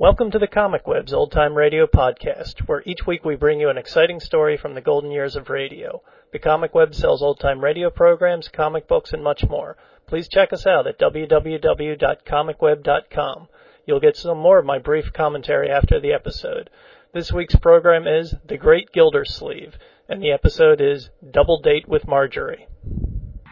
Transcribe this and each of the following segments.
Welcome to the Comic Web's Old Time Radio podcast, where each week we bring you an exciting story from the golden years of radio. The Comic Web sells old time radio programs, comic books, and much more. Please check us out at www.comicweb.com. You'll get some more of my brief commentary after the episode. This week's program is The Great Gildersleeve, and the episode is Double Date with Marjorie.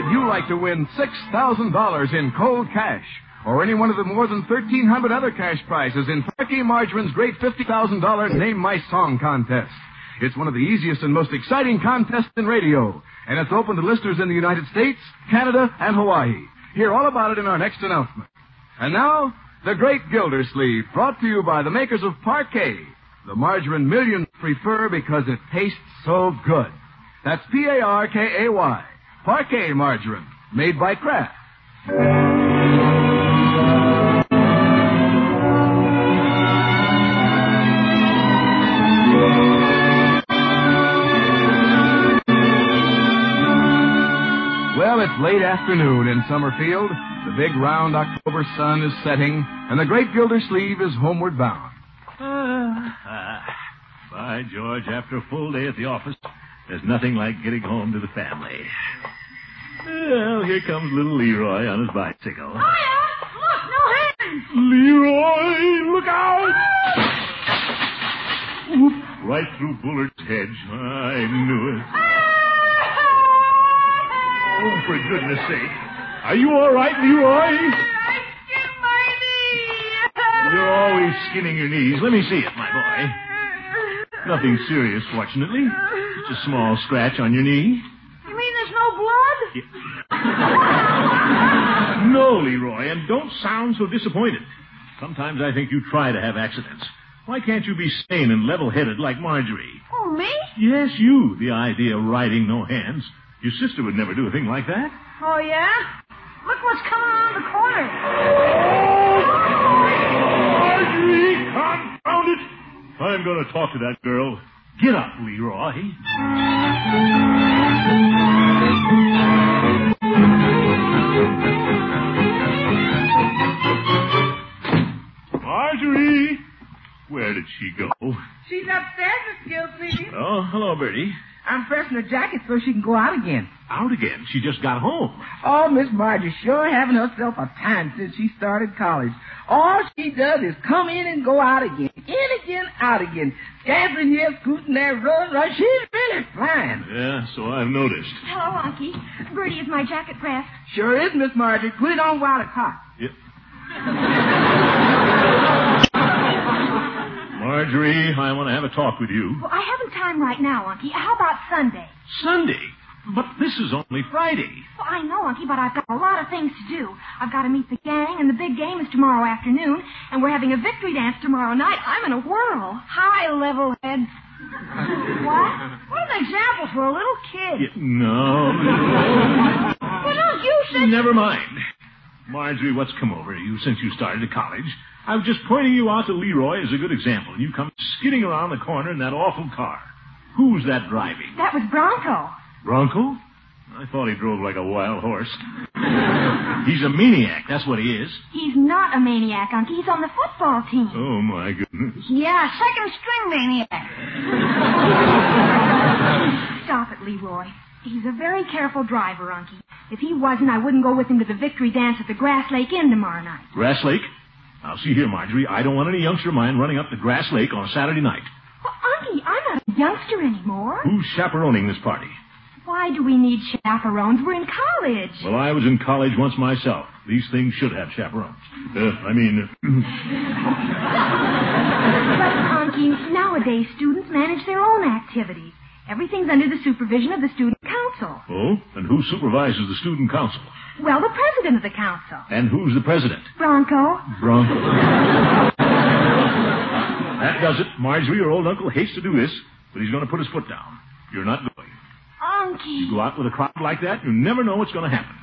Would you like to win $6,000 in cold cash? Or any one of the more than 1,300 other cash prizes in Parkay Margarine's great $50,000 Name My Song contest. It's one of the easiest and most exciting contests in radio, and it's open to listeners in the United States, Canada, and Hawaii. Hear all about it in our next announcement. And now, the Great Gildersleeve, brought to you by the makers of Parkay, the margarine millions prefer because it tastes so good. That's P-A-R-K-A-Y. Parkay margarine, made by Kraft. Well, it's late afternoon in Summerfield. The big round October sun is setting, and the great Gildersleeve is homeward bound. Ah, by George, after a full day at the office, there's nothing like getting home to the family. Well, here comes little Leroy on his bicycle. Oh, yeah? Look, no hands. Leroy, look out! Right through Bullard's hedge. I knew it. Oh, for goodness sake. Are you all right, Leroy? I skinned my knee. You're always skinning your knees. Let me see it, my boy. Nothing serious, fortunately. A small scratch on your knee. You mean there's no blood? No, Leroy, and don't sound so disappointed. Sometimes I think you try to have accidents. Why can't you be sane and level-headed like Marjorie? Oh, me? Yes, you. The idea of riding no hands. Your sister would never do a thing like that. Oh, yeah? Look what's coming around the corner. Oh, Marjorie, confound it! I'm going to talk to that girl. Get up, Leroy. Marjorie! Where did she go? She's upstairs, Miss Gilsleeve. Oh, hello, Birdie. I'm pressing her jacket so she can go out again. Out again. She just got home. Oh, Miss Marjorie, sure having herself a time since she started college. All she does is come in and go out again. In again, out again. Scampering here, scooting there, run, run. She's really flying. Yeah, so I've noticed. Hello, Unky. Birdie, is my jacket pressed? Sure is, Miss Margie. Put it on while it's hot. Yep. Marjorie, I want to have a talk with you. Well, I haven't time right now, Unky. How about Sunday? Sunday? But this is only Friday. Well, I know, Unky, but I've got a lot of things to do. I've got to meet the gang, and the big game is tomorrow afternoon, and we're having a victory dance tomorrow night. I'm in a whirl. Hi, level heads. what? What an example for a little kid. Y- No. Well, no, you said... Never mind. Marjorie, what's come over you since you started to college? I was just pointing you out to Leroy as a good example, and you come skidding around the corner in that awful car. Who's that driving? That was Bronco. Bronco? I thought he drove like a wild horse. He's a maniac, that's what he is. He's not a maniac, Unky. He's on the football team. Oh, my goodness. Yeah, second string maniac. Stop it, Leroy. He's a very careful driver, Unky. If he wasn't, I wouldn't go with him to the victory dance at the Grass Lake Inn tomorrow night. Grass Lake? Now, see here, Marjorie, I don't want any youngster of mine running up the Grass Lake on a Saturday night. Well, Unky, I'm not a youngster anymore. Who's chaperoning this party? Why do we need chaperones? We're in college. Well, I was in college once myself. These things should have chaperones. Uh, I mean, But, Unky, nowadays students manage their own activities. Everything's under the supervision of the student council. oh, and who supervises the student council? Well, the president of the council. And who's the president? Bronco. Bronco. That does it. Marjorie, your old uncle hates to do this, but he's going to put his foot down. You're not going. Unky. You go out with a crowd like that, you never know what's going to happen.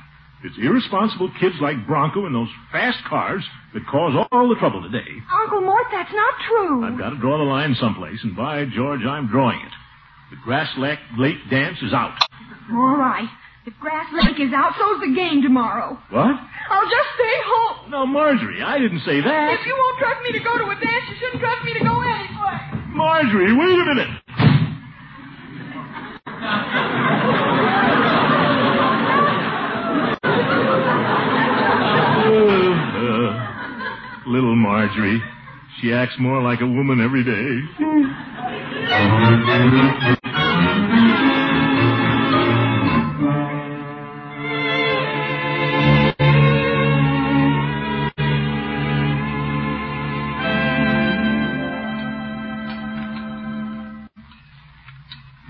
It's irresponsible kids like Bronco and those fast cars that cause all the trouble today. Uncle Mort, that's not true. I've got to draw the line someplace, and by George, I'm drawing it. The Grass Lake Lake dance is out. All right. If Grass Lake is out, so's the game tomorrow. What? I'll just stay home. No, Marjorie, I didn't say that. If you won't trust me to go to a dance, you shouldn't trust me to go anywhere. Marjorie, wait a minute. Marjorie. She acts more like a woman every day.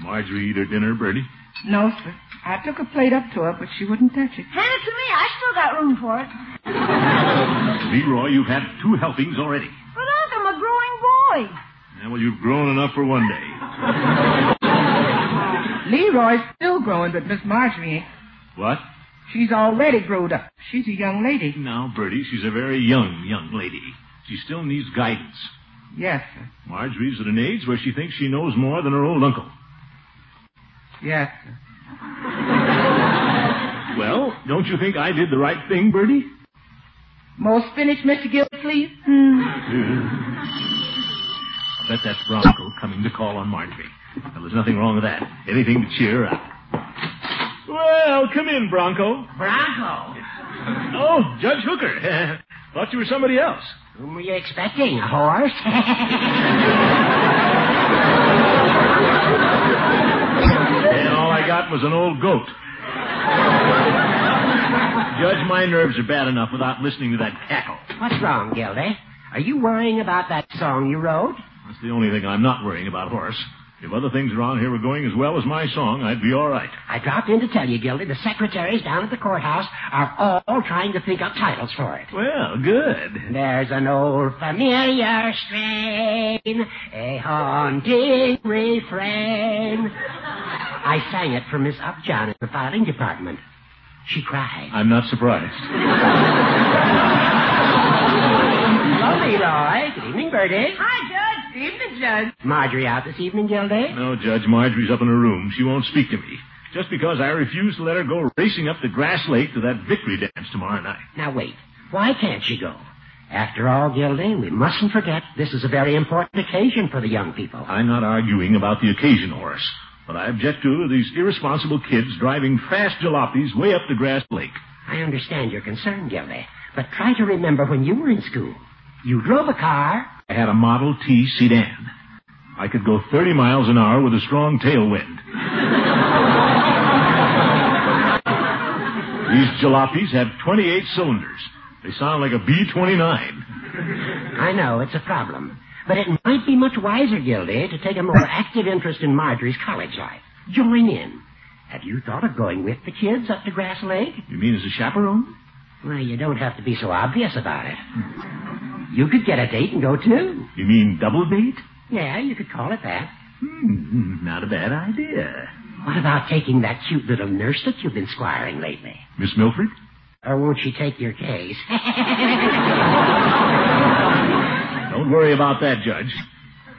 Marjorie eat her dinner, Birdie? No, sir. I took a plate up to her, but she wouldn't touch it. Hand it to me. I still got room for it. Leroy, you've had two helpings already. But Unc, I'm a growing boy. Yeah, well, you've grown enough for one day. Leroy's still growing, but Miss Marjorie ain't. What? She's already grown up. She's a young lady. Now, Birdie, she's a very young, young lady. She still needs guidance. Yes, sir. Marjorie's at an age where she thinks she knows more than her old uncle. Yes, sir. Well, don't you think I did the right thing, Birdie? More spinach, Mr. Gildersleeve? I bet that's Bronco coming to call on Marjorie. Well, there's nothing wrong with that. Anything to cheer her up. Well, come in, Bronco. Bronco. Oh, Judge Hooker. Thought you were somebody else. Whom were you expecting? A horse? And all I got was an old goat. Judge, my nerves are bad enough without listening to that cackle. What's wrong, Gildy? Are you worrying about that song you wrote? That's the only thing I'm not worrying about, Horace. If other things around here were going as well as my song, I'd be all right. I dropped in to tell you, Gildy, the secretaries down at the courthouse are all trying to think up titles for it. Well, good. There's an old familiar strain, a haunting refrain. I sang it for Miss Upjohn in the filing department. She cried. I'm not surprised. Lovely, Leroy. Good evening, Birdie. Hi, Judge. Evening, Judge. Marjorie out this evening, Gildy? No, Judge, Marjorie's up in her room. She won't speak to me. Just because I refuse to let her go racing up the Grass Lake to that victory dance tomorrow night. Now wait. Why can't she go? After all, Gildy, we mustn't forget this is a very important occasion for the young people. I'm not arguing about the occasion, Horace. What I object to these irresponsible kids driving fast jalopies way up to Grass Lake. I understand your concern, Gildy, but try to remember when you were in school. You drove a car. I had a Model T sedan. I could go 30 miles an hour with a strong tailwind. These jalopies have 28 cylinders. They sound like a B-29. I know it's a problem, but it might be much wiser, Gildy, to take a more active interest in Marjorie's college life. Join in. Have you thought of going with the kids up to Grass Lake? You mean as a chaperone? Well, you don't have to be so obvious about it. You could get a date and go too. You mean double date? Yeah, you could call it that. Hmm, not a bad idea. What about taking that cute little nurse that you've been squiring lately? Miss Milford? Or won't she take your case? Don't worry about that, Judge.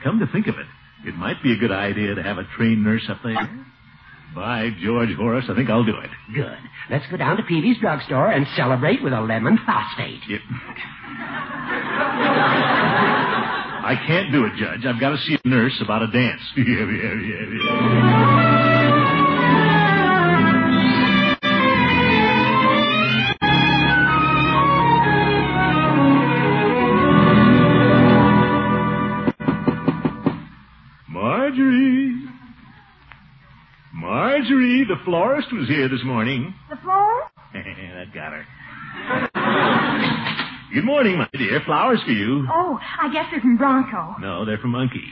Come to think of it, it might be a good idea to have a trained nurse up there. By George Horace, I think I'll do it. Good. Let's go down to Peavey's drugstore and celebrate with a lemon phosphate. Yep. I can't do it, Judge. I've got to see a nurse about a dance. Yeah, yeah, yeah, yeah. The florist was here this morning. The floor? that got her. Good morning, my dear. Flowers for you. Oh, I guess they're from Bronco. No, they're from Monkey.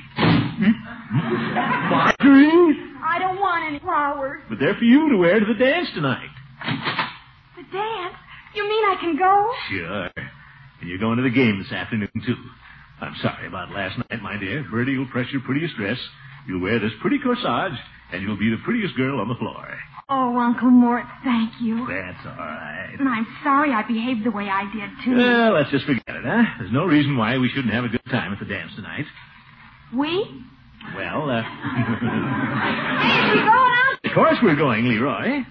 Marjorie? I don't want any flowers. But they're for you to wear to the dance tonight. The dance? You mean I can go? Sure. And you're going to the game this afternoon, too. I'm sorry about last night, my dear. Birdie will press your prettiest dress. You'll wear this pretty corsage, and you'll be the prettiest girl on the floor. Oh, Uncle Mort, thank you. That's all right. And I'm sorry I behaved the way I did, too. Well, let's just forget it, huh? There's no reason why we shouldn't have a good time at the dance tonight. we? Well, uh... Hey, we going out? of course we're going, Leroy.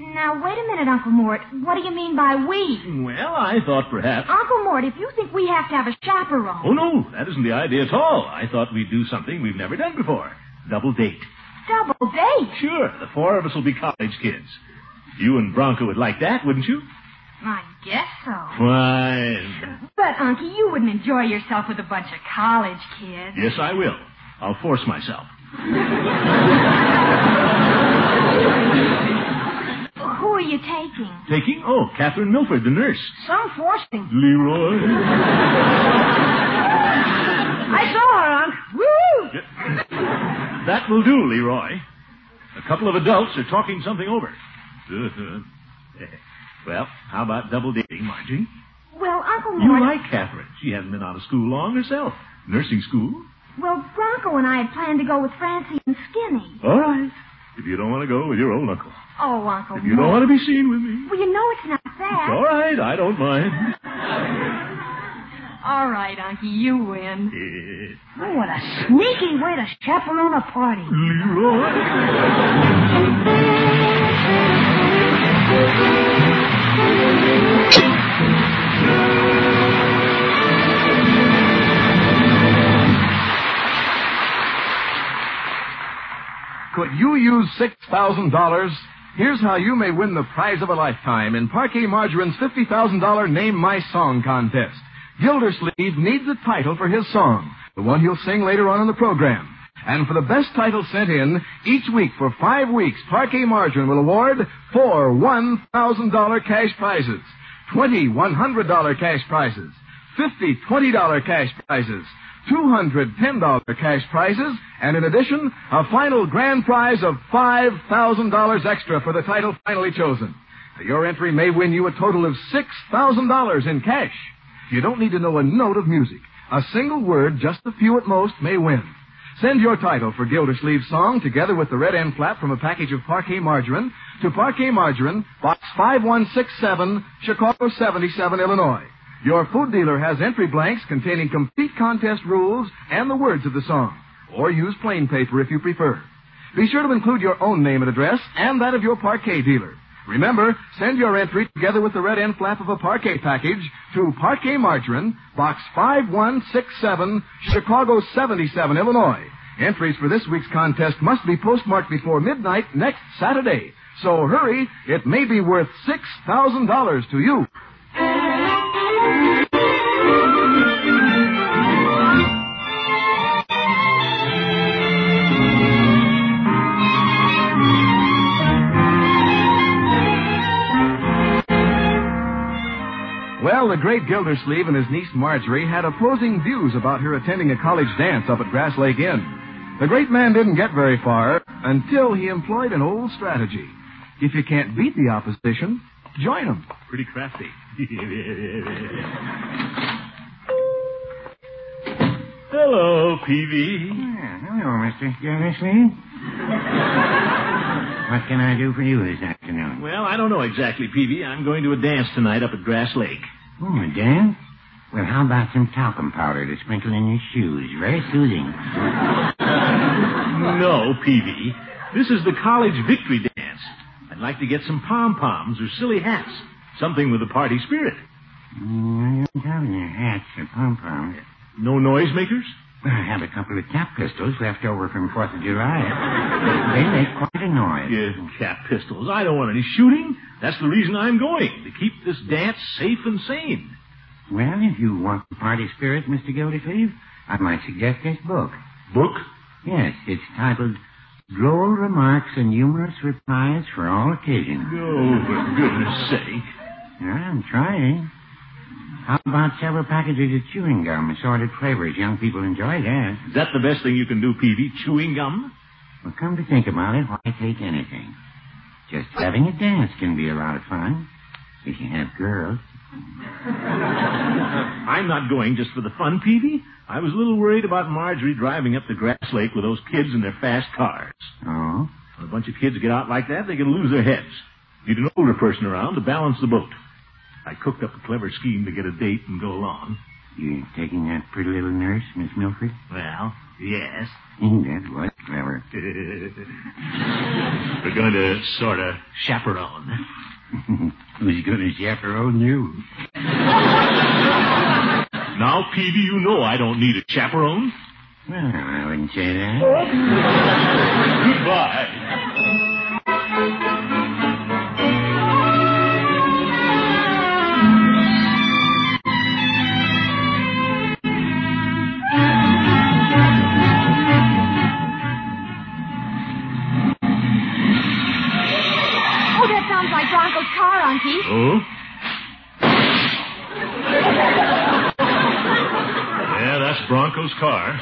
Now, wait a minute, Uncle Mort. What do you mean by we? Well, I thought perhaps... Uncle Mort, if you think we have to have a chaperone. Oh, no, that isn't the idea at all. I thought we'd do something we've never done before. Double date. Double date. Sure, the four of us will be college kids. You and Bronco would like that, wouldn't you? I guess so. Fine. But, Unky, you wouldn't enjoy yourself with a bunch of college kids. Yes, I will. I'll force myself. Who are you taking? Taking? Oh, Catherine Milford, the nurse. Some forcing. Leroy. I saw her, Unc. Woo! That will do, Leroy. A couple of adults are talking something over. well, how about double dating, Margie? Well, Uncle You like Catherine. She hasn't been out of school long herself. Nursing school? Well, Bronco and I had planned to go with Francie and Skinny. All right. If you don't want to go with your old uncle. Oh, Uncle If you don't want to be seen with me. Well, you know it's not that. It's All right, I don't mind. All right, Unky, you win. Eh, Oh, what a sneaky way to chaperone a party. Leroy. Could you use $6,000? Here's how you may win the prize of a lifetime in Parkay Margarine's $50,000 Name My Song contest. Gildersleeve needs a title for his song, the one he'll sing later on in the program. And for the best title sent in, each week for five weeks, Parkay Margarine will award four $1,000 cash prizes, 20 $100 cash prizes, 50 $20 cash prizes, 200 $10 cash prizes, and in addition, a final grand prize of $5,000 extra for the title finally chosen. Your entry may win you a total of $6,000 in cash. You don't need to know a note of music. A single word, just a few at most, may win. Send your title for Gildersleeve's song together with the red end flap from a package of Parkay Margarine to Parkay Margarine, Box 5167, Chicago 77, Illinois. Your food dealer has entry blanks containing complete contest rules and the words of the song. Or use plain paper if you prefer. Be sure to include your own name and address and that of your Parkay dealer. Remember, send your entry together with the red end flap of a Parkay package to Parkay Margarine, Box 5167, Chicago 77, Illinois. Entries for this week's contest must be postmarked before midnight next Saturday. So hurry, it may be worth $6,000 to you. Great Gildersleeve and his niece Marjorie had opposing views about her attending a college dance up at Grass Lake Inn. The great man didn't get very far until he employed an old strategy. If you can't beat the opposition, join them. Pretty crafty. Hello, Peavey. hello, Mr. Gildersleeve. what can I do for you this afternoon? Well, I don't know exactly, Peavey. I'm going to a dance tonight up at Grass Lake. Oh, a dance? Well, how about some talcum powder to sprinkle in your shoes? Very soothing. No, Peavey. This is the college victory dance. I'd like to get some pom-poms or silly hats. Something with a party spirit. Mm, I don't have any hats or pom-poms. No noisemakers? I have a couple of cap pistols left over from Fourth of July. they make quite a noise. Yeah, cap pistols. I don't want any shooting. That's the reason I'm going, to keep this dance safe and sane. Well, if you want the party spirit, Mr. Gildersleeve, I might suggest this book. Book? Yes, it's titled Droll Remarks and Humorous Replies for All Occasions. Oh, for goodness sake. I'm trying. How about several packages of chewing gum, assorted flavors? Young people enjoy that. Is that the best thing you can do, Peavey? Chewing gum? Well, come to think about it, why take anything? Just having a dance can be a lot of fun. If you have girls. I'm not going just for the fun, Peavey. I was a little worried about Marjorie driving up the Grass Lake with those kids in their fast cars. Oh? When a bunch of kids get out like that, they can lose their heads. Need an older person around to balance the boat. I cooked up a clever scheme to get a date and go along. You're taking that pretty little nurse, Miss Milford? Well, yes. that was clever. We're going to sort of chaperone. Who's going to chaperone you? Now, Peavey, you know I don't need a chaperone. Well, I wouldn't say that. Goodbye. Mm-hmm. Unky. Oh? Yeah, that's Bronco's car.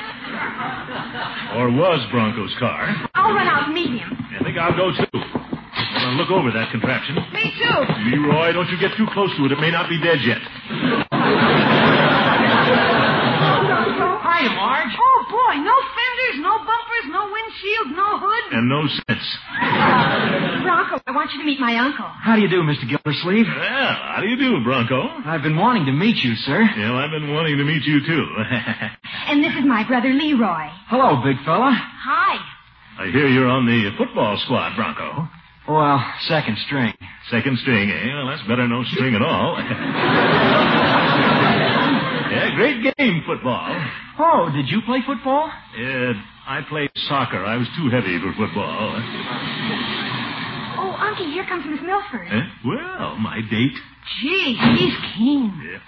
Or was Bronco's car. I'll run out and meet him. I think I'll go too. Gonna look over that contraption. Me too. Leroy, don't you get too close to it. It may not be dead yet. Hiya, Marge. Oh, boy, no fenders, no bumpers, no windshield, no hood. And no sense. Bronco, I want you to meet my uncle. How do you do, Mr. Gildersleeve? Well, how do you do, Bronco? I've been wanting to meet you, sir. Yeah, well, I've been wanting to meet you too. And this is my brother Leroy. Hello, big fella. Hi. I hear you're on the football squad, Bronco. Well, second string. Second string, eh? Well, that's better than no string at all. yeah, great game, football. Oh, did you play football? Yeah, I played soccer. I was too heavy for football. Unky, here comes Miss Milford. Eh? Well, my date. Gee, he's keen. Yeah.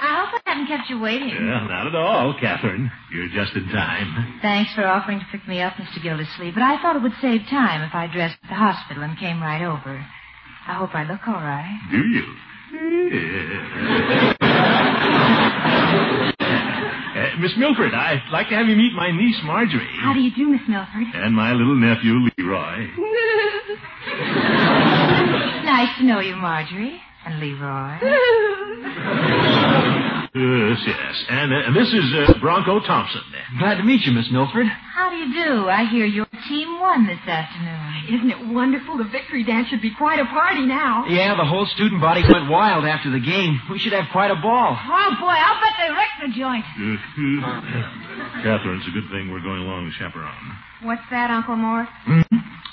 I hope I haven't kept you waiting. yeah, not at all, Catherine. You're just in time. Thanks for offering to pick me up, Mr. Gildersleeve, but I thought it would save time if I dressed at the hospital and came right over. I hope I look all right. Do you? Uh, Miss Milford, I'd like to have you meet my niece, Marjorie. How do you do, Miss Milford? And my little nephew, Leroy. Nice to know you, Marjorie. And Leroy. Yes, yes. And, uh, this is uh, Bronco Thompson. Glad to meet you, Miss Milford. How do you do? I hear your team won this afternoon. Isn't it wonderful? The victory dance should be quite a party now. Yeah, the whole student body went wild after the game. We should have quite a ball. Oh, boy, I'll bet they wrecked the joint. Catherine, it's a good thing we're going along with chaperone. What's that, Uncle Mort?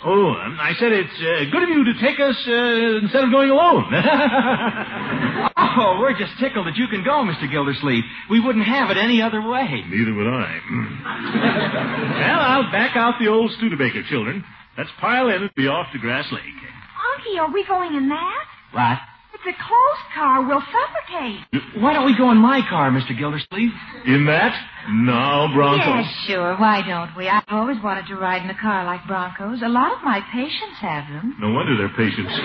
Oh, um, I said it's uh, good of you to take us uh, instead of going alone. Oh, we're just tickled that you can go, Mr. Gildersleeve. We wouldn't have it any other way. Neither would I. well, I'll back out the old Studebaker children. Let's pile in and be off to Grass Lake. Unky, are we going in that? What? It's a closed car. We'll suffocate. Why don't we go in my car, Mr. Gildersleeve? In that? No, Bronco. Yes, sure. Why don't we? I've always wanted to ride in a car like Bronco's. A lot of my patients have them. No wonder they're patients.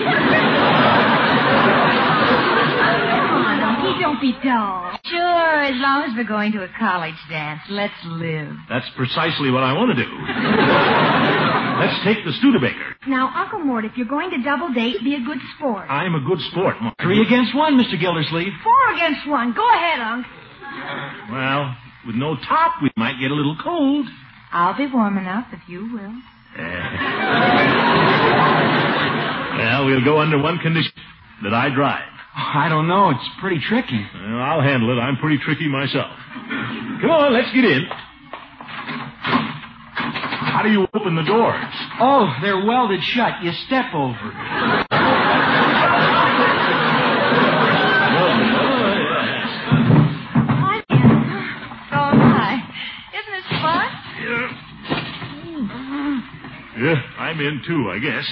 Come on, Unky, don't be dull. Sure, as long as we're going to a college dance. Let's live. That's precisely what I want to do. Let's take the Studebaker. Now, Uncle Mort, if you're going to double date, be a good sport. I'm a good sport, Mark. Three against one, Mr. Gildersleeve. Four against one. Go ahead, Unc. Well, with no top, we might get a little cold. I'll be warm enough if you will. Well, we'll go under one condition that I drive. I don't know. It's pretty tricky. Well, I'll handle it. I'm pretty tricky myself. Come on, let's get in. How do you open the doors? Oh, they're welded shut. You step over. I'm in. So am Isn't this fun? Yeah, I'm in too, I guess.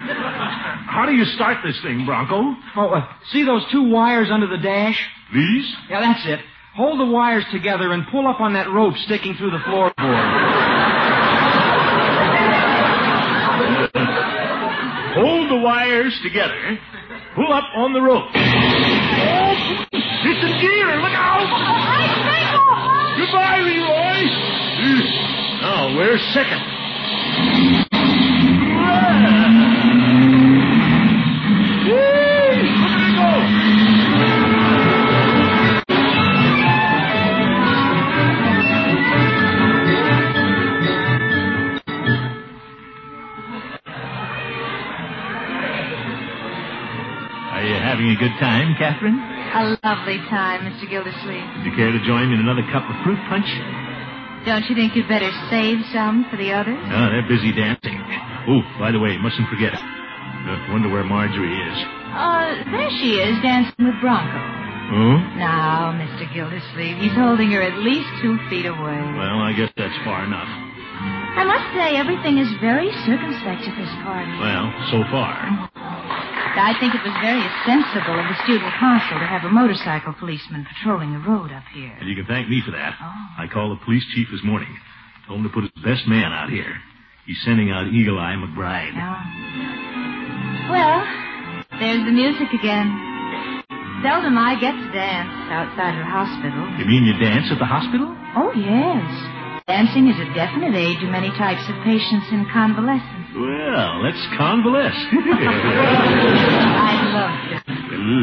How do you start this thing, Bronco? Oh, uh, see those two wires under the dash? These? Yeah, that's it. Hold the wires together and pull up on that rope sticking through the floorboard. Wires together. Pull up on the rope. Oh, it's in gear. Look out! Oh, oh, Goodbye, Leroy. Now, where's second? Time, Catherine? A lovely time, Mr. Gildersleeve. Would you care to join me in another cup of fruit punch? Don't you think you'd better save some for the others? No, they're busy dancing. Oh, by the way, mustn't forget. Uh, wonder where Marjorie is. Uh, there she is, dancing with Bronco. Oh? Now, Mr. Gildersleeve, he's holding her at least two feet away. Well, I guess that's far enough. I must say, everything is very circumspect at this party. Well, so far. I think it was very sensible of the student council to have a motorcycle policeman patrolling the road up here. And you can thank me for that. Oh. I called the police chief this morning. Told him to put his best man out here. He's sending out Eagle Eye McBride. Oh. Well, there's the music again. Seldom I get to dance outside of the hospital. You mean you dance at the hospital? Oh, yes. Dancing is a definite aid to many types of patients in convalescence. Well, let's convalesce. I love it.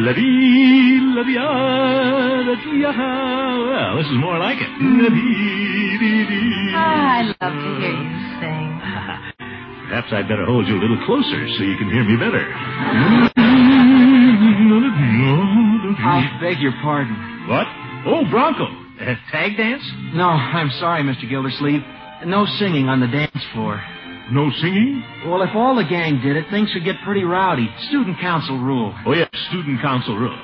La dee, la dee, la dee. Well, this is more like it. La dee, dee, dee. Oh, I love to hear you sing. Perhaps I'd better hold you a little closer so you can hear me better. I beg your pardon. What? Oh, Bronco. Uh, tag dance? No, I'm sorry, Mr. Gildersleeve. No singing on the dance floor. No singing? Well, if all the gang did it, things would get pretty rowdy. Student council rule. Oh, yes, student council rule.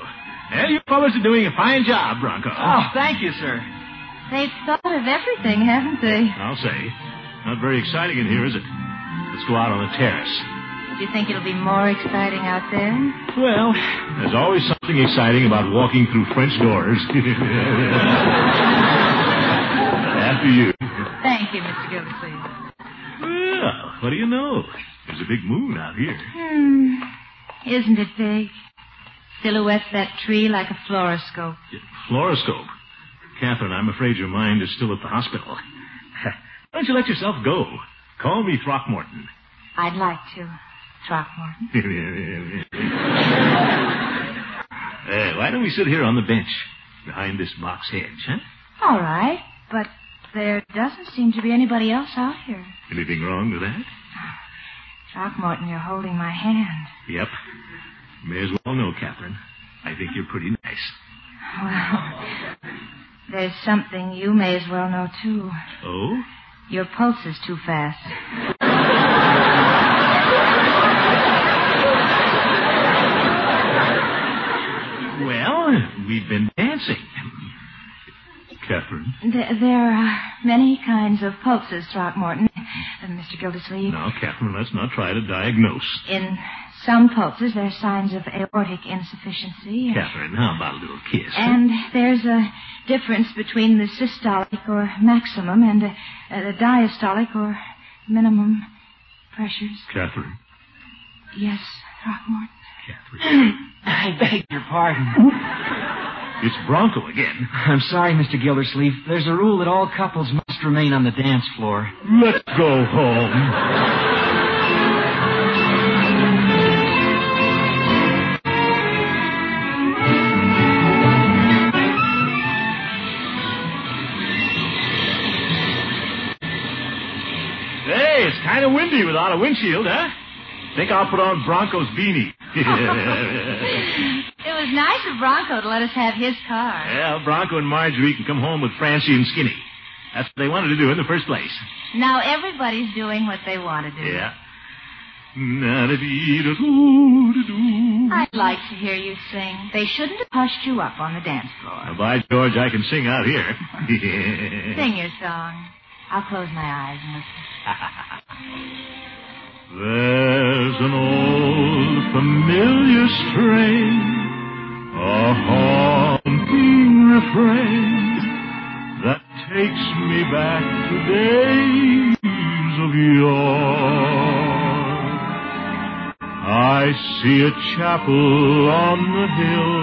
Well, you fellas are doing a fine job, Bronco. Oh, thank you, sir. They've thought of everything, haven't they? I'll say. Not very exciting in here, is it? Let's go out on the terrace. Do you think it'll be more exciting out there? Well, there's always something exciting about walking through French doors. After you. Thank you, Mr. Gildersleeve. Well, what do you know? There's a big moon out here. Hmm. Isn't it big? Silhouettes that tree like a fluoroscope. Fluoroscope. Catherine, I'm afraid your mind is still at the hospital. Why don't you let yourself go? Call me Throckmorton. I'd like to, Throckmorton. Uh, why don't we sit here on the bench behind this box hedge, huh? All right, but there doesn't seem to be anybody else out here. Anything wrong with that? Throckmorton, you're holding my hand. Yep. May as well know, Catherine. I think you're pretty nice. Well, there's something you may as well know, too. Oh? Your pulse is too fast. Well, we've been dancing. Catherine? There, there are many kinds of pulses, Throckmorton. Uh, Mr. Gildersleeve. Now, Catherine, let's not try to diagnose. In some pulses, there are signs of aortic insufficiency. Catherine, how about a little kiss? And there's a difference between the systolic or maximum and uh, the diastolic or minimum pressures. Catherine. Yes, Throckmorton. Catherine. I beg your pardon. It's Bronco again. I'm sorry, Mr. Gildersleeve. There's a rule that all couples must remain on the dance floor. Let's go home. Hey, it's kind of windy without a windshield, huh? Think I'll put on Bronco's beanie. Was nice of Bronco to let us have his car. well, Bronco and Marjorie can come home with Francie and Skinny. That's what they wanted to do in the first place. Now everybody's doing what they want to do. Yeah. I'd like to hear you sing. They shouldn't have hushed you up on the dance floor. Now, by George, I can sing out here. Sing your song. I'll close my eyes and listen. There's an old familiar strain, haunting refrain that takes me back to days of yore. I see a chapel on the hill,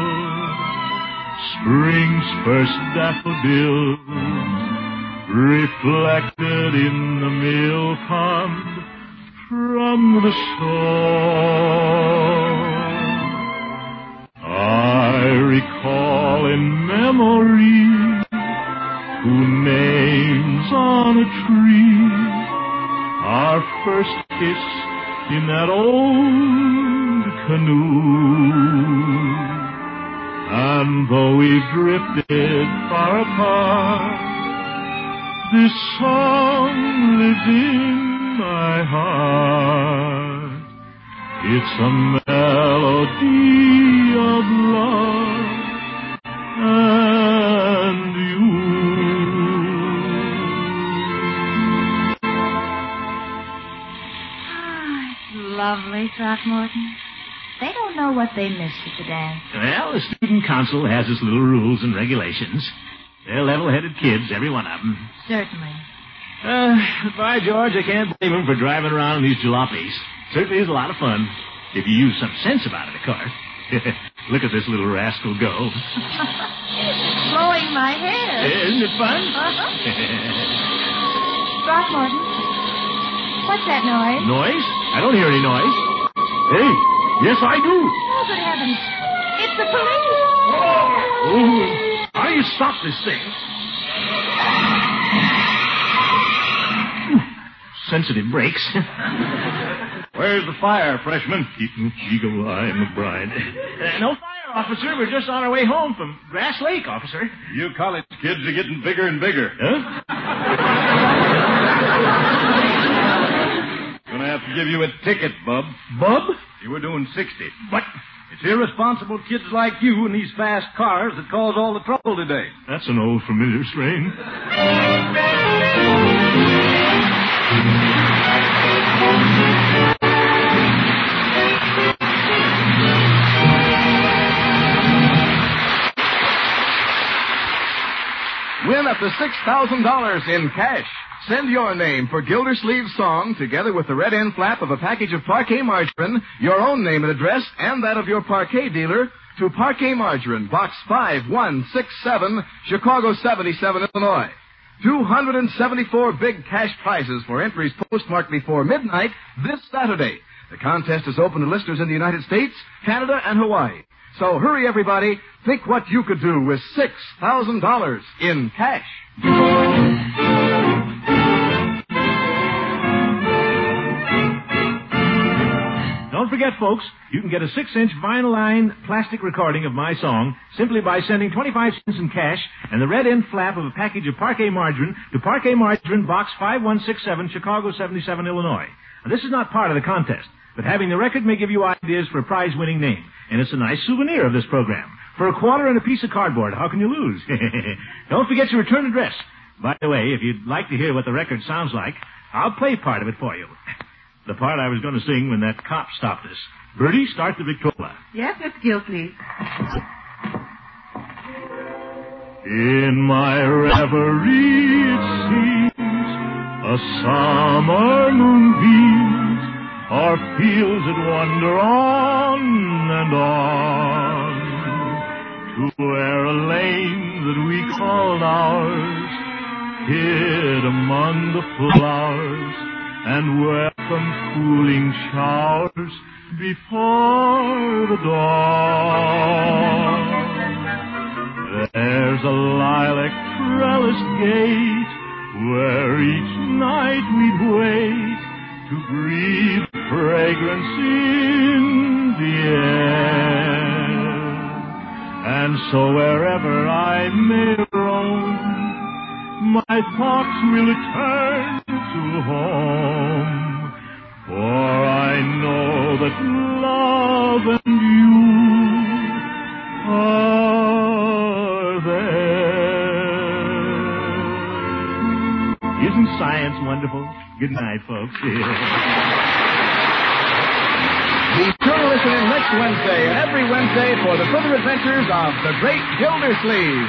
spring's first daffodils reflected in the mill pond from the shore. Memory two names on a tree, our first kiss in that old canoe. And though we've drifted far apart, this song lives in my heart. It's a melody of Throckmorton. They don't know what they missed at the dance. Well, the student council has its little rules and regulations. They're level-headed kids, every one of them. Certainly. Uh, by George, I can't blame them for driving around in these jalopies. Certainly is a lot of fun. If you use some sense about it, of course. Look at this little rascal go. Blowing my hair. Isn't it fun? Throckmorton, what's that noise? noise? I don't hear any noise. Hey, yes, I do. Oh, good heavens. It's the police. Oh, how do you stop this thing? Sensitive brakes. Where's the fire, freshman? Eagle Eye McBride. Uh, no fire, officer. We're just on our way home from Grass Lake, officer. You college kids are getting bigger and bigger. Huh? Have to give you a ticket, Bub. Bub? You were doing 60. What? It's irresponsible kids like you in these fast cars that cause all the trouble today. That's an old familiar strain. Win up to $6,000 in cash. Send your name for Gildersleeve's song, together with the red end flap of a package of Parkay margarine, your own name and address, and that of your Parkay dealer, to Parkay Margarine, Box 5167, Chicago 77, Illinois. 274 big cash prizes for entries postmarked before midnight this Saturday. The contest is open to listeners in the United States, Canada, and Hawaii. So hurry, everybody. Think what you could do with $6,000 in cash. Forget, folks, you can get a six-inch vinyl-lined plastic recording of my song simply by sending 25 cents in cash and the red end flap of a package of Parkay margarine to Parkay Margarine, Box 5167, Chicago 77, Illinois. Now, this is not part of the contest, but having the record may give you ideas for a prize-winning name, and it's a nice souvenir of this program. For a quarter and a piece of cardboard, how can you lose? Don't forget your return address. By the way, if you'd like to hear what the record sounds like, I'll play part of it for you. The part I was going to sing when that cop stopped us. Birdie, start the Victrola. Yes, Miss Gill, please. In my reverie it seems a summer moon beams our fields that wander on and on to where a lane that we called ours hid among the flowers and welcome cooling showers before the dawn. There's a lilac trellised gate where each night we'd wait to breathe fragrance in the air. And so wherever I may roam, my thoughts will turn to home. Know that love and you are there. Isn't science wonderful? Good night, folks. Be sure to listen in next Wednesday and every Wednesday for the further adventures of the great Gildersleeve.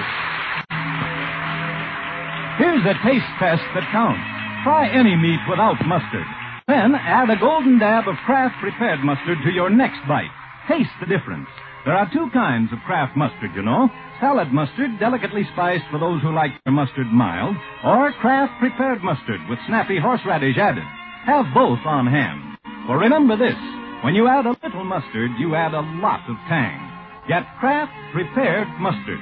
Here's a taste test that counts. Try any meat without mustard. Then add a golden dab of Kraft prepared mustard to your next bite. Taste the difference. There are two kinds of Kraft mustard, you know. Salad mustard, delicately spiced for those who like their mustard mild, or Kraft prepared mustard with snappy horseradish added. Have both on hand. For remember this, when you add a little mustard, you add a lot of tang. Get Kraft prepared mustard.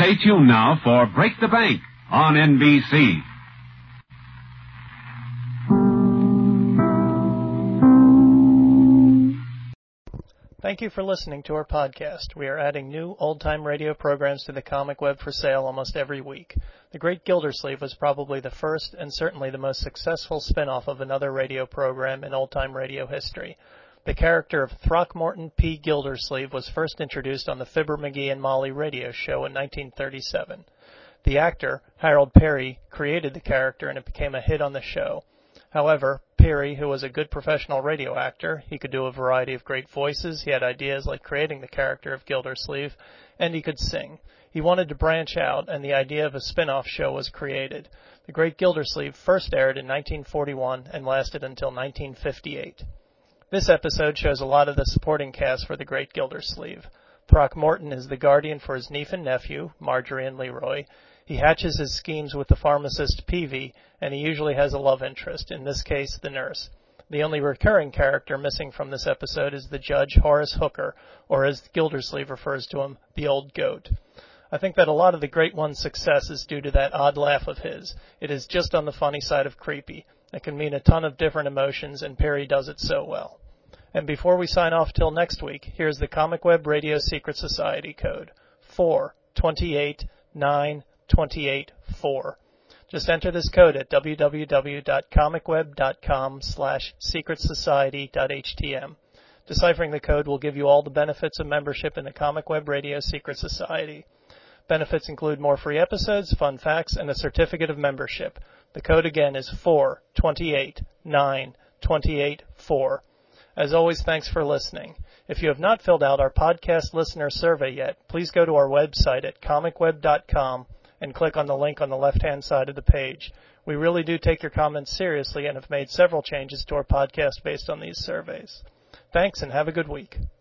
Stay tuned now for Break the Bank on NBC. Thank you for listening to our podcast. We are adding new old time radio programs to the comic web for sale almost every week. The Great Gildersleeve was probably the first and certainly the most successful spin off of another radio program in old time radio history. The character of Throckmorton P. Gildersleeve was first introduced on the Fibber McGee and Molly radio show in 1937. The actor, Harold Peary, created the character and it became a hit on the show. However, Peary, who was a good professional radio actor, he could do a variety of great voices, he had ideas like creating the character of Gildersleeve, and he could sing. He wanted to branch out, and the idea of a spin-off show was created. The Great Gildersleeve first aired in 1941 and lasted until 1958. This episode shows a lot of the supporting cast for The Great Gildersleeve. Throckmorton is the guardian for his niece and nephew, Marjorie and Leroy. He hatches his schemes with the pharmacist Peavey, and he usually has a love interest, in this case, the nurse. The only recurring character missing from this episode is the judge Horace Hooker, or as Gildersleeve refers to him, the old goat. I think that a lot of the Great One's success is due to that odd laugh of his. It is just on the funny side of creepy. It can mean a ton of different emotions, and Peary does it so well. And before we sign off till next week, here's the Comic Web Radio Secret Society code. 4 28 9 28 4. Just enter this code at www.comicweb.com slash secretsociety.htm. Deciphering the code will give you all the benefits of membership in the Comic Web Radio Secret Society. Benefits include more free episodes, fun facts, and a certificate of membership. The code again is 4 28 9 28 4. As always, thanks for listening. If you have not filled out our podcast listener survey yet, please go to our website at comicweb.com and click on the link on the left-hand side of the page. We really do take your comments seriously and have made several changes to our podcast based on these surveys. Thanks and have a good week.